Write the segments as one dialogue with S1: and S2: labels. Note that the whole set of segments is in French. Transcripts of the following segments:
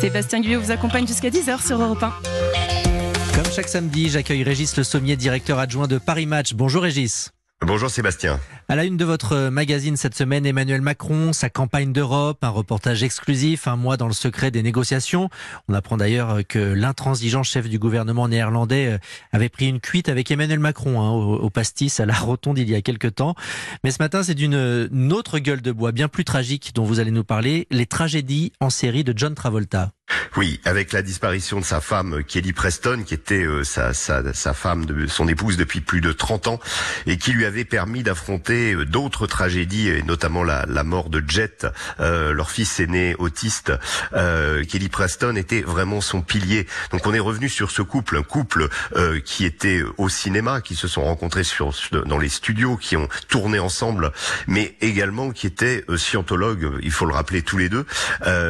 S1: Sébastien Guyot vous accompagne jusqu'à 10h sur Europe 1.
S2: Comme chaque samedi, j'accueille Régis Le Sommier, directeur adjoint de Paris Match. Bonjour Régis.
S3: Bonjour Sébastien.
S2: À la une de votre magazine cette semaine, Emmanuel Macron, sa campagne d'Europe, un reportage exclusif, un mois dans le secret des négociations. On apprend d'ailleurs que l'intransigeant chef du gouvernement néerlandais euh, avait pris une cuite avec Emmanuel Macron hein, au, pastis à la rotonde il y a quelques temps. Mais ce matin, c'est d'une autre gueule de bois bien plus tragique dont vous allez nous parler, les tragédies en série de John Travolta.
S3: Oui, avec la disparition de sa femme Kelly Preston, qui était euh, sa, sa, sa, femme, de, son épouse depuis plus de 30 ans, et qui lui avait permis d'affronter euh, d'autres tragédies, et notamment la, la mort de Jet, euh, leur fils aîné autiste. Euh, Kelly Preston était vraiment son pilier. Donc on est revenu sur ce couple, un couple euh, qui était au cinéma, qui se sont rencontrés sur, dans les studios, qui ont tourné ensemble, mais également qui étaient scientologues, il faut le rappeler tous les deux.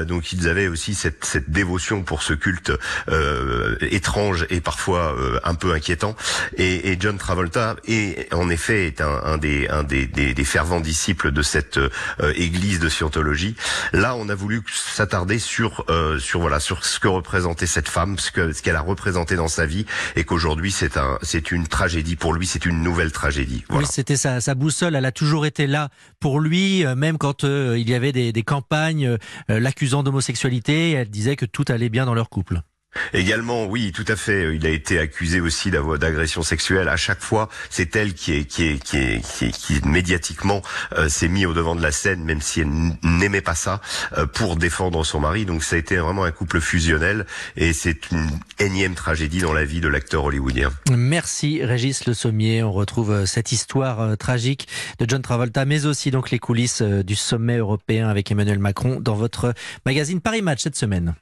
S3: donc ils avaient aussi cette, cette dévotion pour ce culte euh, étrange et parfois euh, un peu inquiétant. Et, et, John Travolta est en effet est un, un, des, un des, des, des, fervents disciples de cette euh, église de scientologie. Là, on a voulu s'attarder sur euh, sur voilà sur ce que représentait cette femme, ce que ce qu'elle a représenté dans sa vie, et qu'aujourd'hui c'est un c'est une tragédie pour lui, c'est une nouvelle tragédie.
S2: Voilà. Oui, c'était sa, sa boussole. Elle a toujours été là pour lui, même quand il y avait des, des campagnes l'accusant d'homosexualité. Elle disait que tout allait bien dans leur couple.
S3: Également, oui, tout à fait. Il a été accusé aussi d'agression sexuelle. À chaque fois, c'est elle qui est, qui est, qui est, qui, médiatiquement euh, s'est mis au devant de la scène, même si elle n'aimait pas ça, euh, pour défendre son mari. Donc ça a été vraiment un couple fusionnel et c'est une énième tragédie dans la vie de l'acteur hollywoodien.
S2: Merci Régis Le Sommier. On retrouve euh, cette histoire tragique de John Travolta, mais aussi donc les coulisses du sommet européen avec Emmanuel Macron dans votre magazine Paris Match cette semaine.